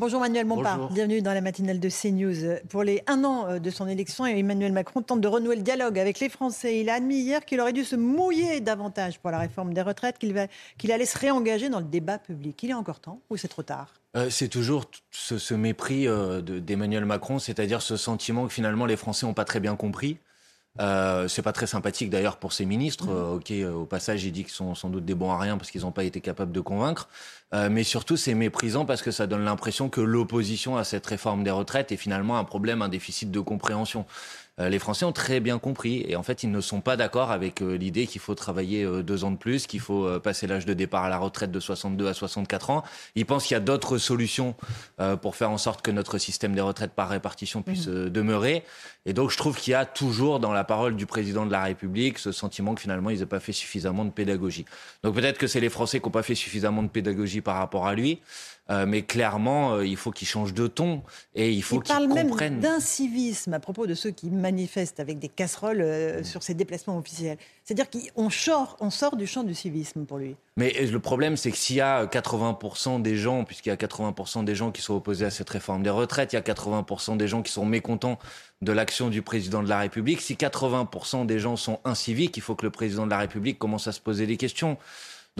Bonjour Manuel Bonjour. bienvenue dans la matinale de CNews. Pour les un an euh, de son élection, Emmanuel Macron tente de renouer le dialogue avec les Français. Il a admis hier qu'il aurait dû se mouiller davantage pour la réforme des retraites, qu'il allait se réengager dans le débat public. Il est encore temps ou c'est trop tard? Euh, c'est toujours ce, ce mépris euh, de- d'Emmanuel Macron, c'est-à-dire ce sentiment que finalement les Français n'ont pas très bien compris. Euh, c'est pas très sympathique d'ailleurs pour ses ministres. Euh, ok, euh, au passage, il dit qu'ils sont sans doute des bons à rien parce qu'ils n'ont pas été capables de convaincre. Euh, mais surtout, c'est méprisant parce que ça donne l'impression que l'opposition à cette réforme des retraites est finalement un problème, un déficit de compréhension. Euh, les Français ont très bien compris et en fait, ils ne sont pas d'accord avec euh, l'idée qu'il faut travailler euh, deux ans de plus, qu'il faut passer l'âge de départ à la retraite de 62 à 64 ans. Ils pensent qu'il y a d'autres solutions euh, pour faire en sorte que notre système des retraites par répartition puisse euh, demeurer. Et donc, je trouve qu'il y a toujours dans la parole du président de la République ce sentiment que finalement, ils n'ont pas fait suffisamment de pédagogie. Donc, peut-être que c'est les Français qui n'ont pas fait suffisamment de pédagogie par rapport à lui. Euh, mais clairement, euh, il faut qu'il change de ton et il faut Il qu'il parle même d'incivisme à propos de ceux qui manifestent avec des casseroles euh, sur ces déplacements officiels. C'est-à-dire qu'on sort, on sort du champ du civisme pour lui. Mais le problème, c'est que s'il y a 80% des gens, puisqu'il y a 80% des gens qui sont opposés à cette réforme des retraites, il y a 80% des gens qui sont mécontents de l'action du président de la République, si 80% des gens sont inciviques, il faut que le président de la République commence à se poser des questions.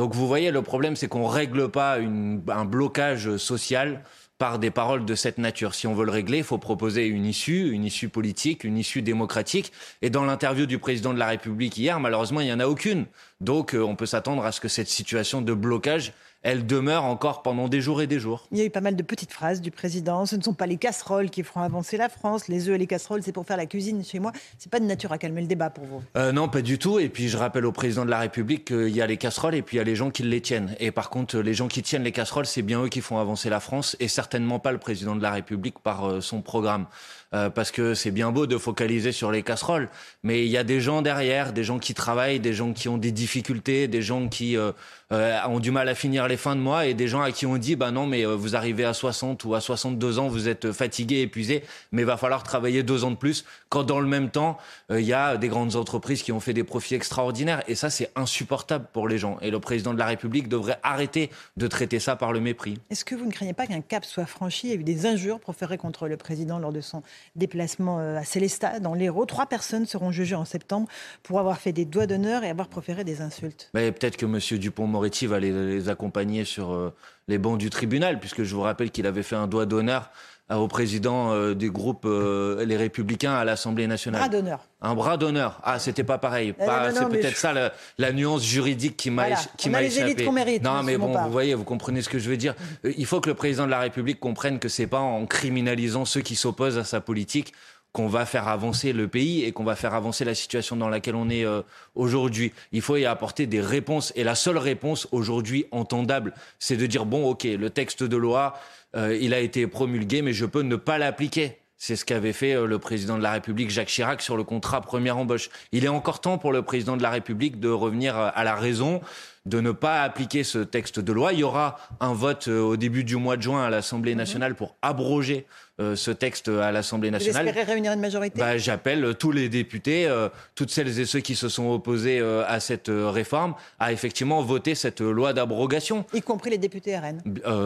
Donc vous voyez, le problème, c'est qu'on règle pas un blocage social par des paroles de cette nature. Si on veut le régler, il faut proposer une issue, une issue politique, une issue démocratique. Et dans l'interview du président de la République hier, malheureusement, il n'y en a aucune. Donc euh, on peut s'attendre à ce que cette situation de blocage, elle demeure encore pendant des jours et des jours. Il y a eu pas mal de petites phrases du président. Ce ne sont pas les casseroles qui feront avancer la France. Les œufs et les casseroles, c'est pour faire la cuisine chez moi. C'est pas de nature à calmer le débat pour vous. Euh, non, pas du tout. Et puis je rappelle au président de la République qu'il y a les casseroles et puis il y a les gens qui les tiennent. Et par contre, les gens qui tiennent les casseroles, c'est bien eux qui font avancer la France et certainement pas le président de la République par euh, son programme. Euh, parce que c'est bien beau de focaliser sur les casseroles, mais il y a des gens derrière, des gens qui travaillent, des gens qui ont des difficultés, des gens qui euh, euh, ont du mal à finir les fins de mois et des gens à qui on dit bah non mais vous arrivez à 60 ou à 62 ans, vous êtes fatigué, épuisé, mais va falloir travailler deux ans de plus. Quand dans le même temps il y a des grandes entreprises qui ont fait des profits extraordinaires et ça c'est insupportable pour les gens. Et le président de la République devrait arrêter de traiter ça par le mépris. Est-ce que vous ne craignez pas qu'un cap soit franchi Il y a eu des injures proférées contre le président lors de son déplacement euh, à Célestat, dans l'Hérault. Trois personnes seront jugées en septembre pour avoir fait des doigts d'honneur et avoir proféré des insultes. Mais peut-être que M. Dupont-Moretti va les, accompagner sur euh, les bancs du tribunal, puisque je vous rappelle qu'il avait fait un doigt d'honneur au président euh, du groupe euh, Les Républicains à l'Assemblée nationale. Bras d'honneur. Un bras d'honneur. Ah, c'était pas pareil. Eh c'est peut-être je- ça la, la nuance juridique qui m'a Voilà. qui m'a échappé. qu'on mérite, non, monsieur mais bon, vous voyez, vous comprenez ce que je veux dire. Euh, Il faut que le président de la République comprenne que c'est pas en criminalisant ceux qui s'opposent à sa politique qu'on va faire avancer le pays et qu'on va faire avancer la situation dans laquelle on est euh, aujourd'hui. Il faut y apporter des réponses. Et la seule réponse aujourd'hui entendable, c'est de dire, bon, OK, le texte de loi, euh, il a été promulgué, mais je peux ne pas l'appliquer. C'est ce qu'avait fait euh, le président de la République, Jacques Chirac, sur le contrat première embauche. Il est encore temps pour le président de la République de revenir euh, à la raison, de ne pas appliquer ce texte de loi. Il y aura un vote euh, au début du mois de juin à l'Assemblée nationale pour abroger euh, ce texte à l'Assemblée Vous nationale. espérez réunir une majorité? Bah, J'appelle euh, tous les députés, euh, toutes celles et ceux qui se sont opposés euh, à cette réforme, à effectivement voter cette loi d'abrogation. Y compris les députés RN.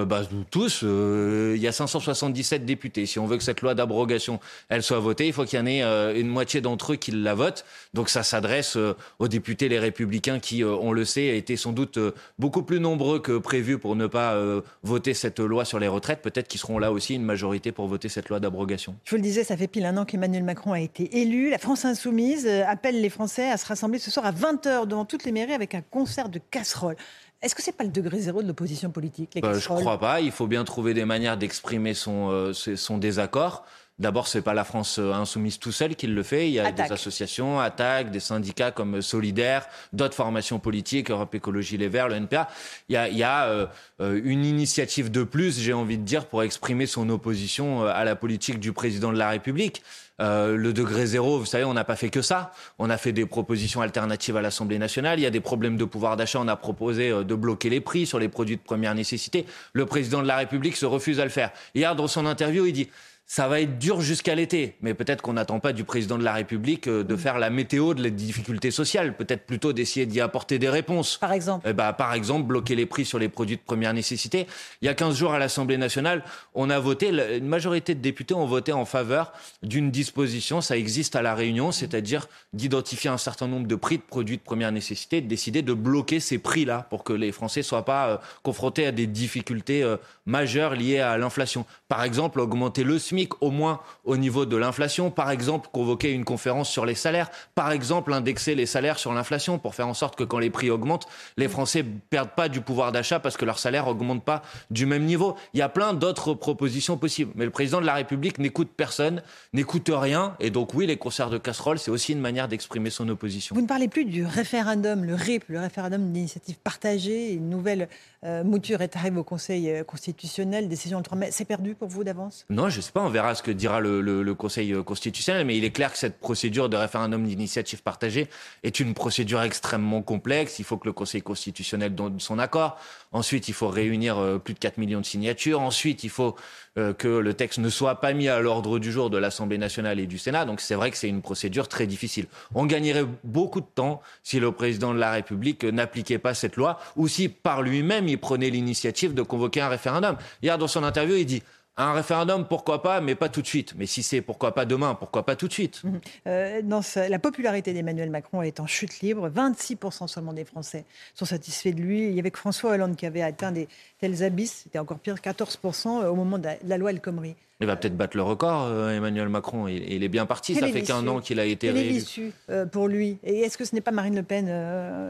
Bah, tous, il y a 577 députés. Si on veut que cette loi d'abrogation, elle soit votée, il faut qu'il y en ait une moitié d'entre eux qui la votent. Donc ça s'adresse aux députés les républicains qui, on le sait, étaient sans doute euh, beaucoup plus nombreux que prévu pour ne pas euh, voter cette loi sur les retraites. Peut-être qu'ils seront là aussi une majorité pour voter cette loi d'abrogation. Je vous le disais, ça fait pile un an qu'Emmanuel Macron a été élu. La France insoumise euh, appelle les Français à se rassembler ce soir à 20h devant toutes les mairies avec un concert de casseroles. Est-ce que c'est pas le degré zéro de l'opposition politique, les Bah, je casseroles? crois pas. Il faut bien trouver des manières d'exprimer euh, son désaccord. D'abord, c'est pas la France euh, insoumise tout seul qui le fait. Il y a des associations, attaques, des syndicats comme Solidaire, d'autres formations politiques, Europe Écologie Les Verts, le NPA. Il y a, il y a euh, euh, une initiative de plus, j'ai envie de dire, pour exprimer son opposition à la politique du président de la République. Euh, le degré zéro, vous savez, on n'a pas fait que ça. On a fait des propositions alternatives à l'Assemblée nationale. Il y a des problèmes de pouvoir d'achat. On a proposé de bloquer les prix sur les produits de première nécessité. Le président de la République se refuse à le faire. Hier, dans son interview, il dit ça va être dur jusqu'à l'été, mais peut-être qu'on n'attend pas du président de la République euh, de faire la météo de les difficultés sociales, peut-être plutôt d'essayer d'y apporter des réponses. Par exemple eh ben, Par exemple, bloquer les prix sur les produits de première nécessité. Il y a 15 jours à l'Assemblée nationale, on a voté, une majorité de députés ont voté en faveur d'une disposition, ça existe à La Réunion, c'est-à-dire d'identifier un certain nombre de prix de produits de première nécessité, de décider de bloquer ces prix-là pour que les Français ne soient pas euh, confrontés à des difficultés euh, majeures liées à l'inflation. Par exemple, augmenter le au moins au niveau de l'inflation. Par exemple, convoquer une conférence sur les salaires. Par exemple, indexer les salaires sur l'inflation pour faire en sorte que quand les prix augmentent, les Français perdent pas du pouvoir d'achat parce que leur salaire augmente pas du même niveau. Il y a plein d'autres propositions possibles. Mais le président de la République n'écoute personne, n'écoute rien. Et donc oui, les concerts de casseroles, c'est aussi une manière d'exprimer son opposition. Vous ne parlez plus du référendum, le RIP, le référendum d'initiative partagée, une nouvelle euh, mouture est arrivée au Conseil euh, constitutionnel, décision le 3 mai. C'est perdu pour vous d'avance? Non, je ne sais pas. On verra ce que dira le, Conseil euh, constitutionnel. Mais il est clair que cette procédure de référendum d'initiative partagée est une procédure extrêmement complexe. Il faut que le Conseil constitutionnel donne son accord. Ensuite, il faut réunir plus de 4 millions de signatures. Ensuite, il faut que le texte ne soit pas mis à l'ordre du jour de l'Assemblée nationale et du Sénat. Donc c'est vrai que c'est une procédure très difficile. On gagnerait beaucoup de temps si le président de la République n'appliquait pas cette loi ou si par lui-même il prenait l'initiative de convoquer un référendum. Hier, dans son interview, il dit un référendum, pourquoi pas, mais pas tout de suite. Mais si c'est pourquoi pas demain, pourquoi pas tout de suite? Mhm. euh, dans La popularité d'Emmanuel Macron est en chute libre. 26% seulement des Français sont satisfaits de lui. Il y avait que François Hollande qui avait atteint des tels abysses. C'était encore pire, 14% au moment de la, loi El Khomri. Il va peut-être battre le record, euh, Emmanuel Macron. Il, est bien parti. Ça fait qu'un an qu'il a été réélu. Quel est pour lui? Et est-ce que ce n'est pas Marine Le Pen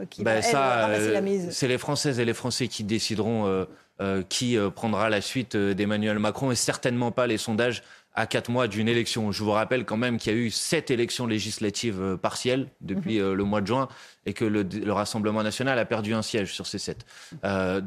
qui ben va la mise? C'est les Françaises et les Français qui décideront euh, qui euh, prendra la suite euh, d'Emmanuel Macron et certainement pas les sondages à quatre mois d'une élection. Je vous rappelle quand même qu'il y a eu sept élections législatives partielles depuis mhm. le mois de juin et que le, Rassemblement national a perdu un siège sur ces sept.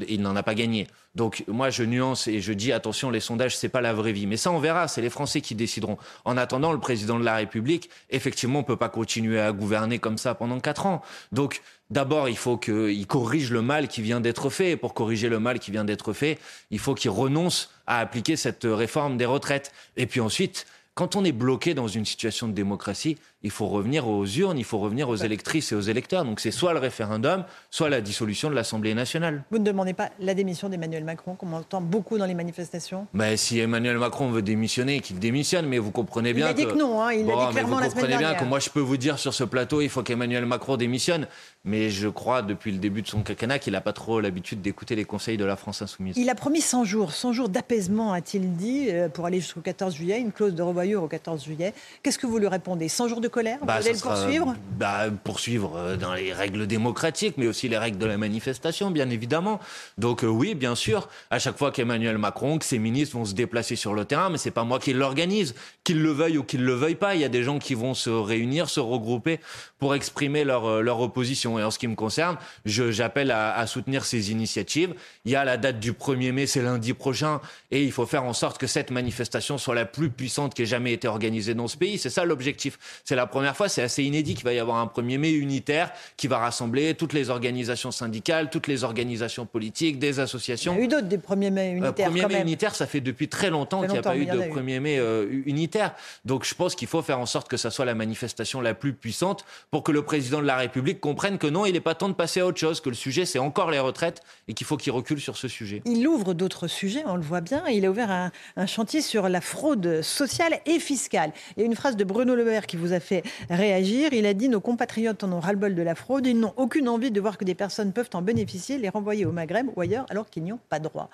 il n'en a pas gagné. Donc moi je nuance et je dis attention, les sondages c'est pas la vraie vie. Mais ça on verra, c'est les Français qui décideront. En attendant, le président de la République, effectivement, peut pas continuer à gouverner comme ça pendant quatre ans. Donc D'abord, il faut qu'il corrige le mal qui vient d'être fait. Et pour corriger le mal qui vient d'être fait, il faut qu'il renonce à appliquer cette réforme des retraites. Et puis ensuite, quand on est bloqué dans une situation de démocratie, il faut revenir aux urnes, il faut revenir aux électrices et aux électeurs. Donc c'est soit le référendum, soit la dissolution de l'Assemblée nationale. Vous ne demandez pas la démission d'Emmanuel Macron, comme on entend beaucoup dans les manifestations? Mais Si Emmanuel Macron veut démissionner, qu'il démissionne, mais vous comprenez bien il a dit que, non, hein, il a dit clairement dernière. Vous comprenez bien que moi je peux vous dire sur ce plateau, il faut qu'Emmanuel Macron démissionne. Mais je crois depuis le début de son quinquennat qu'il n'a pas trop l'habitude d'écouter les conseils de la France insoumise. Il a promis 100 jours, 100 jours d'apaisement, a-t-il dit, euh, pour aller jusqu'au 14 juillet, une clause de revoyure au 14 juillet. Qu'est-ce que vous lui répondez? 100 jours de colère? Bah, poursuivre? bah, Poursuivre euh, dans les règles démocratiques, mais aussi les règles de la manifestation, bien évidemment. Donc euh, oui, bien sûr, à chaque fois qu'Emmanuel Macron, que ses ministres vont se déplacer sur le terrain, mais c'est pas moi qui l'organise, qu'ils le veuillent ou qu'ils le veuillent pas. Il y a des gens qui vont se réunir, se regrouper pour exprimer leur, leur opposition. Et en ce qui me concerne, j'appelle à, à soutenir ces initiatives. Il y a la date du 1er mai, c'est lundi prochain, et il faut faire en sorte que cette manifestation soit la plus puissante qui ait jamais été organisée dans ce pays. C'est ça l'objectif. C'est la première fois, c'est assez inédit qu'il va y avoir un 1er mai unitaire qui va rassembler toutes les organisations syndicales, toutes les organisations politiques, des associations. Il y a eu d'autres des 1er mai unitaires. 1er mai unitaire, ça fait depuis très longtemps qu'il n'y a pas eu de 1er mai euh, unitaire. Donc je pense qu'il faut faire en sorte que ça soit la manifestation la plus puissante pour que le président de la République comprenne que non, il n'est pas temps de passer à autre chose, que le sujet c'est encore les retraites et qu'il faut qu'il recule sur ce sujet. Il ouvre d'autres sujets, on le voit bien. Il a ouvert un, un, chantier sur la fraude sociale et fiscale. Il y a une phrase de Bruno Le Maire qui vous a fait réagir. Il a dit nos compatriotes en ont ras-le-bol de la fraude. Ils n'ont aucune envie de voir que des personnes peuvent en bénéficier, les renvoyer au Maghreb ou ailleurs alors qu'ils n'y ont pas droit.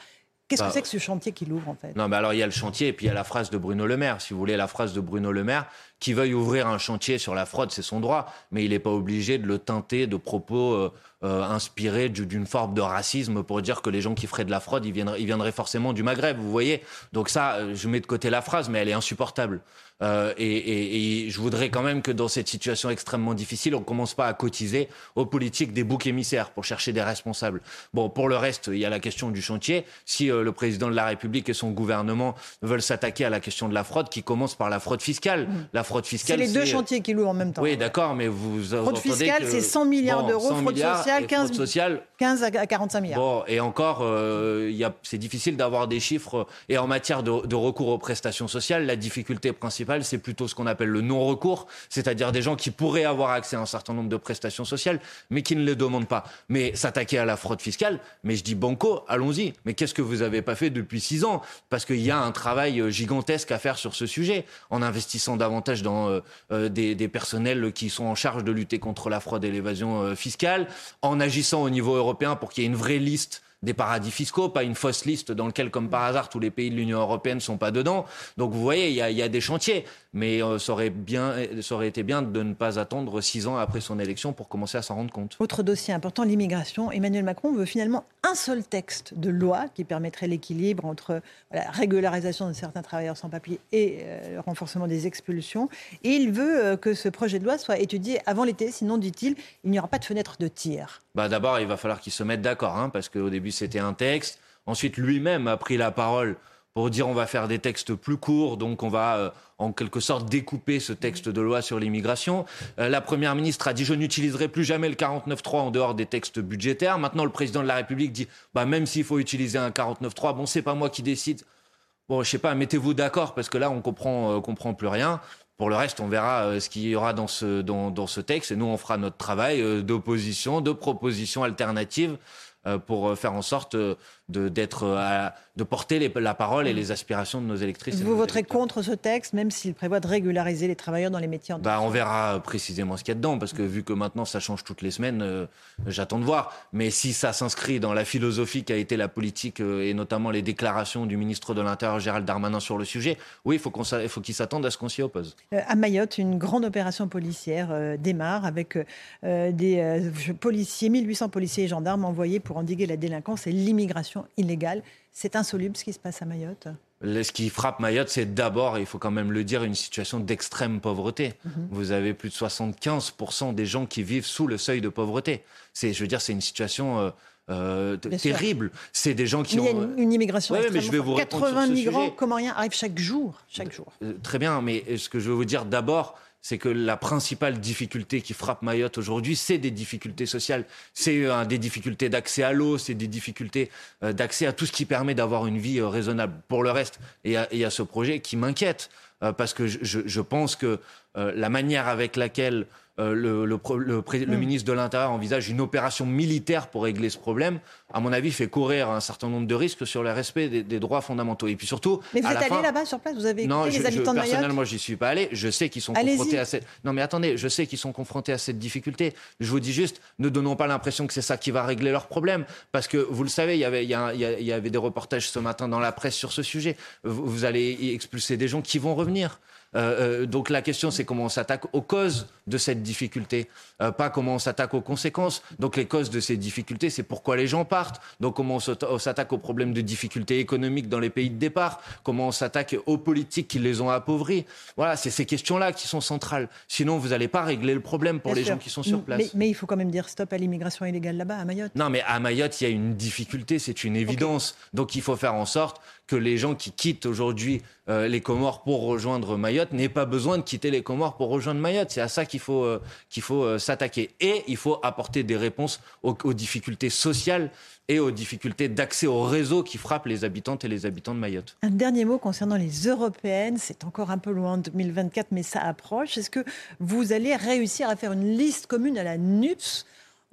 Qu'est-ce que bah, c'est que ce chantier qu'il ouvre en fait? Non, mais alors il y a le chantier et puis il y a la phrase de Bruno Le Maire. Si vous voulez, la phrase de Bruno Le Maire, qui veuille ouvrir un chantier sur la fraude, c'est son droit, mais il n'est pas obligé de le teinter de propos euh, euh, inspirés d'une forme de racisme pour dire que les gens qui feraient de la fraude, ils viendraient, ils viendraient forcément du Maghreb, vous voyez. Donc ça, euh, je mets de côté la phrase, mais elle est insupportable. Euh, et, je voudrais quand même que dans cette situation extrêmement difficile, on commence pas à cotiser aux politiques des boucs émissaires pour chercher des responsables. Bon, pour le reste, il y a la question du chantier. Si euh, le président de la République et son gouvernement veulent s'attaquer à la question de la fraude, qui commence par la fraude fiscale. Mmh. La fraude fiscale. C'est les deux chantiers qui louent en même temps. Oui, d'accord, mais vous. Fraude fiscale, c'est 100 milliards d'euros. Fraude sociale, 15, sociale, 15 à 45 milliards. Bon, et encore, euh, c'est difficile d'avoir des chiffres. Et en matière de, de recours aux prestations sociales, la difficulté principale c'est plutôt ce qu'on appelle le non-recours, c'est-à-dire des gens qui pourraient avoir accès à un certain nombre de prestations sociales, mais qui ne les demandent pas. Mais s'attaquer à la fraude fiscale, mais je dis banco, allons-y. Mais qu'est-ce que vous n'avez pas fait depuis six ans? Parce qu'il y a un travail euh, gigantesque à faire sur ce sujet, en investissant davantage dans euh, euh, des, personnels qui sont en charge de lutter contre la fraude et l'évasion fiscale, en agissant au niveau européen pour qu'il y ait une vraie liste des paradis fiscaux, pas une fausse liste dans laquelle, comme par hasard, tous les pays de l'Union européenne ne sont pas dedans. Donc vous voyez, il y a, des chantiers. Mais euh, ça, aurait bien, ça aurait été bien de ne pas attendre six ans après son élection pour commencer à s'en rendre compte. Autre dossier important, l'immigration. Emmanuel Macron veut finalement un seul texte de loi qui permettrait l'équilibre entre la régularisation de certains travailleurs sans papier et euh, le renforcement des expulsions. Et il veut euh, que ce projet de loi soit étudié avant l'été, sinon, dit-il, il n'y aura pas de fenêtre de tir. Bah D'abord, il va falloir qu'ils se mettent d'accord, hein, parce qu'au début, c'était un texte. Ensuite, lui-même a pris la parole pour dire on va faire des textes plus courts, donc on va euh, en quelque sorte découper ce texte de loi sur l'immigration. Euh, la Première ministre a dit je n'utiliserai plus jamais le 49.3 en dehors des textes budgétaires. Maintenant, le président de la République dit bah, même s'il faut utiliser un 49.3, bon, c'est pas moi qui décide. Bon, je sais pas, mettez-vous d'accord parce que là, on comprend, euh, comprend plus rien. Pour le reste, on verra ce qu'il y aura dans ce, dans, ce texte. Et nous, on fera notre travail d'opposition, de propositions alternatives pour faire en sorte de, d'être, euh, de porter la parole et mm. les aspirations de nos électrices. Vous voterez contre ce texte, même s'il prévoit de régulariser les travailleurs dans les métiers en bah, On verra précisément ce qu'il y a dedans, parce que vu que maintenant ça change toutes les semaines, euh, j'attends de voir. Mais si ça s'inscrit dans la philosophie qui a été la politique, euh, et notamment les déclarations du ministre de l'Intérieur Gérald Darmanin sur le sujet, oui, il faut, qu'on, faut qu'il s'attende à ce qu'on s'y oppose. à Mayotte, une grande opération policière démarre avec des policiers, 1800 policiers et gendarmes envoyés pour endiguer la délinquance et l'immigration illégale. C'est insoluble ce qui se passe à Mayotte? Ce qui frappe Mayotte, c'est d'abord, il faut quand même le dire, une situation d'extrême pauvreté. Mhm. Vous avez plus de 75% des gens qui vivent sous le seuil de pauvreté. C'est, je veux dire, c'est une situation euh, euh, terrible. C'est des gens qui ont. Il y a une, immigration mais je vais vous 80 migrants, comment rien, arrivent chaque jour, chaque jour. Euh, très bien, mais ce que je veux vous dire d'abord, c'est que la principale difficulté qui frappe Mayotte aujourd'hui, c'est des difficultés sociales. C'est euh, des difficultés d'accès à l'eau, c'est des difficultés euh, d'accès à tout ce qui permet d'avoir une vie euh, raisonnable. Pour le reste, il y a, ce projet qui m'inquiète, parce que je, pense que la manière avec laquelle euh, le, le, le, hmm. ministre de l'Intérieur envisage une opération militaire pour régler ce problème, à mon avis, fait courir un certain nombre de risques sur le respect des, droits fondamentaux. Et puis surtout. Mais vous êtes allé là-bas sur place Vous avez écouté les habitants de Mayotte Personnellement, j'y suis pas allé. Je sais qu'ils sont confrontés à cette. Non, mais attendez, je sais qu'ils sont confrontés à cette difficulté. Je vous dis juste, ne donnons pas l'impression que c'est ça qui va régler leurs problèmes. Parce que vous le savez, il y avait, il y, avait des reportages ce matin dans la presse sur ce sujet. vous allez expulser des gens qui vont revenir. Euh, euh, donc la question, c'est comment on s'attaque aux causes de cette difficulté, euh, pas comment on s'attaque aux conséquences. Donc les causes de ces difficultés, c'est pourquoi les gens partent. Donc comment on s'attaque aux problèmes de difficultés économiques dans les pays de départ, comment on s'attaque aux politiques qui les ont appauvris. Voilà, c'est ces questions-là qui sont centrales. Sinon, vous n'allez pas régler le problème pour les gens qui sont sur place. Mais, il faut quand même dire stop à l'immigration illégale là-bas, à Mayotte. Non, mais à Mayotte, il y a une difficulté, c'est une évidence. Donc il faut faire en sorte que les gens qui quittent aujourd'hui euh, les Comores pour rejoindre Mayotte n'aient pas besoin de quitter les Comores pour rejoindre Mayotte. C'est à ça qu'il faut, euh, qu'il faut euh, s'attaquer. Et il faut apporter des réponses aux, difficultés sociales et aux difficultés d'accès au réseau qui frappent les habitantes et les habitants de Mayotte. Un dernier mot concernant les européennes. C'est encore un peu loin de 2024, mais ça approche. Est-ce que vous allez réussir à faire une liste commune à la NUPS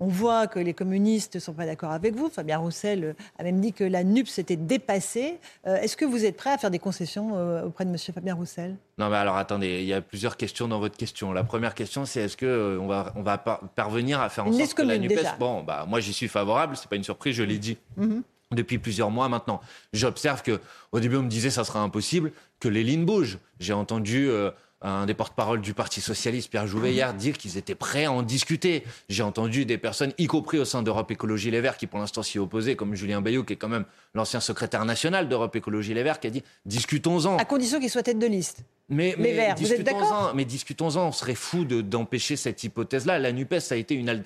on voit que les communistes ne sont pas d'accord avec vous. Fabien Roussel a même dit que la NUP s'était dépassée. Euh, est-ce que vous êtes prêt à faire des concessions euh, auprès de M. Fabien Roussel? Non, mais alors attendez, il y a plusieurs questions dans votre question. La première question, c'est est-ce qu'on euh, va, on va parvenir à faire en sorte que la NUPES... Bon, bah, moi j'y suis favorable, c'est pas une surprise, je l'ai dit. Mhm. depuis plusieurs mois maintenant. J'observe que au début on me disait ça sera impossible, que les lignes bougent. J'ai entendu euh, un des porte-parole du Parti socialiste, Pierre Jouvet, hier, dire qu'ils étaient prêts à en discuter. J'ai entendu des personnes, y compris au sein d'Europe Écologie Les Verts, qui pour l'instant s'y opposaient, comme Julien Bayou, qui est quand même l'ancien secrétaire national d'Europe Écologie Les Verts, qui a dit discutons-en. À condition qu'il soit tête de liste. Mais, discutons-en, on serait fou de- d'empêcher cette hypothèse-là. La NUPES, ça a été une,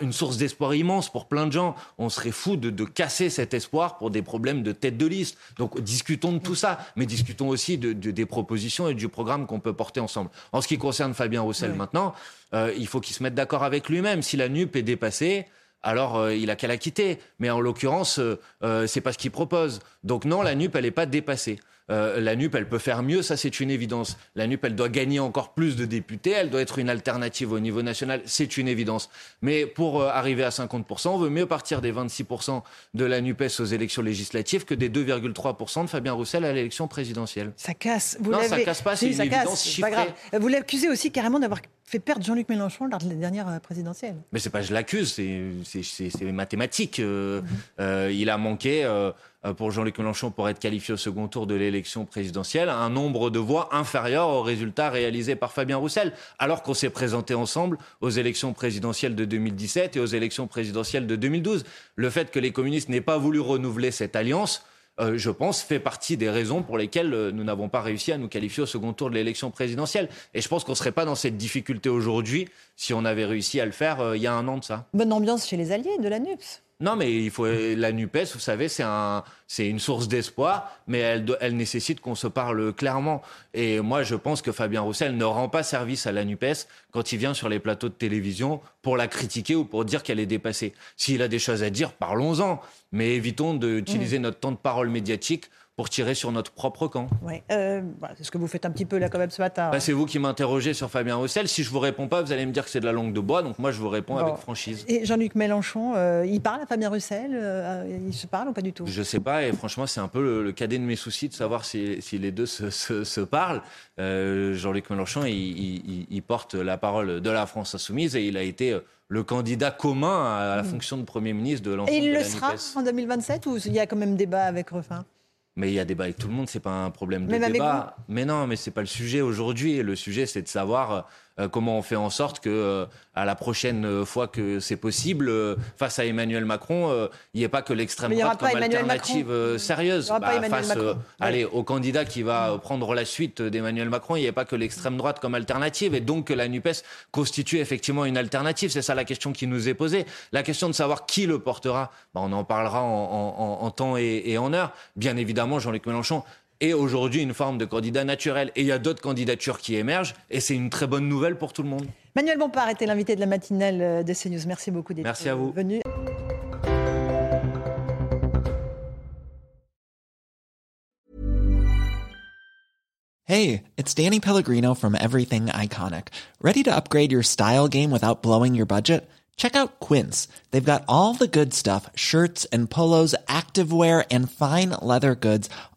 une source d'espoir immense pour plein de gens. On serait fou de, de casser cet espoir pour des problèmes de tête de liste. Donc discutons de tout ça, mais discutons aussi de, de- des propositions et du programme qu'on peut porter ensemble. En ce qui concerne Fabien Roussel Oui. maintenant, euh, il faut qu'il se mette d'accord avec lui-même. Si la NUP est dépassée, alors euh, il a qu'à la quitter. Mais en l'occurrence, euh, euh, c'est pas ce qu'il propose. Donc non, la NUP, elle n'est pas dépassée. Euh, la NUP, elle peut faire mieux, ça c'est une évidence. La NUP, elle doit gagner encore plus de députés, elle doit être une alternative au niveau national, c'est une évidence. Mais pour euh, arriver à 50%, on veut mieux partir des 26% de la NUPES aux élections législatives que des 2,3% de Fabien Roussel à l'élection présidentielle. Ça casse. Vous Non, ça casse pas, c'est Si, une évidence casse, c'est pas chiffrée. grave. Vous l'accusez aussi carrément d'avoir fait perdre Jean-Luc Mélenchon lors de la dernière euh, présidentielle. Mais c'est pas je l'accuse, c'est mathématique. Euh, Mhm. euh, il a manqué euh, pour Jean-Luc Mélenchon pour être qualifié au second tour de l'élection présidentielle un nombre de voix inférieur au résultat réalisé par Fabien Roussel, alors qu'on s'est présenté ensemble aux élections présidentielles de 2017 et aux élections présidentielles de 2012. Le fait que les communistes n'aient pas voulu renouveler cette alliance. Euh, je pense, fait partie des raisons pour lesquelles euh, nous n'avons pas réussi à nous qualifier au second tour de l'élection présidentielle. Et je pense qu'on ne serait pas dans cette difficulté aujourd'hui si on avait réussi à le faire euh, il y a un an de ça. Bonne ambiance chez les alliés de la NUPS. Non, mais il faut la Nupes, vous savez, c'est un, c'est une source d'espoir, mais elle, elle nécessite qu'on se parle clairement. Et moi, je pense que Fabien Roussel ne rend pas service à la Nupes quand il vient sur les plateaux de télévision pour la critiquer ou pour dire qu'elle est dépassée. S'il a des choses à dire, parlons-en, mais évitons d'utiliser notre temps de parole médiatique pour tirer sur notre propre camp. Euh, voilà, c'est ce que vous faites un petit peu là quand même ce matin. Bah, c'est vous qui m'interrogez sur Fabien Roussel. Si je vous réponds pas, vous allez me dire que c'est de la langue de bois. Donc moi, je vous réponds Bon. avec franchise. Et Jean-Luc Mélenchon, euh, il parle à Fabien Russel euh, Il se parle ou pas du tout? Je sais pas, et franchement, c'est un peu le, le cadet de mes soucis de savoir si, si les deux se, se- se parlent. Euh, Jean-Luc Mélenchon, il, il- il- il porte la parole de la France insoumise et il a été euh, le candidat commun à la fonction de Premier ministre de l'ensemble Et il de le la sera en 2027 ou il y a quand même débat avec Ruffin Mais il y a débat avec tout le monde, c'est pas un problème de Même avec débat. Mais non, mais c'est pas le sujet aujourd'hui. Le sujet, c'est de savoir euh, comment on fait en sorte que euh, à la prochaine euh, fois que c'est possible, euh, face à Emmanuel Macron, euh, il n'y ait pas que l'extrême droite comme alternative euh, sérieuse. Emmanuel face. Ouais. allez, au candidat qui va euh, prendre la suite d'Emmanuel Macron, il n'y ait pas que l'extrême droite comme alternative, et donc que la Nupes constitue effectivement une alternative. C'est ça la question qui nous est posée. La question de savoir qui le portera, bah, on en parlera en, en- en- en temps et, et en heure. Bien évidemment, Jean-Luc Mélenchon est aujourd'hui une forme de candidat naturel. Et il y a d'autres candidatures qui émergent, et c'est une très bonne nouvelle pour tout le monde. Manuel Bompard était l'invité de la matinale euh, de CNews. Merci beaucoup d'être Merci à vous. venu. Hey, it's Danny Pellegrino from Everything Iconic. Ready to upgrade your style game without blowing your budget? Check out Quince. They've got all the good stuff shirts and polos, activewear, and fine leather goods,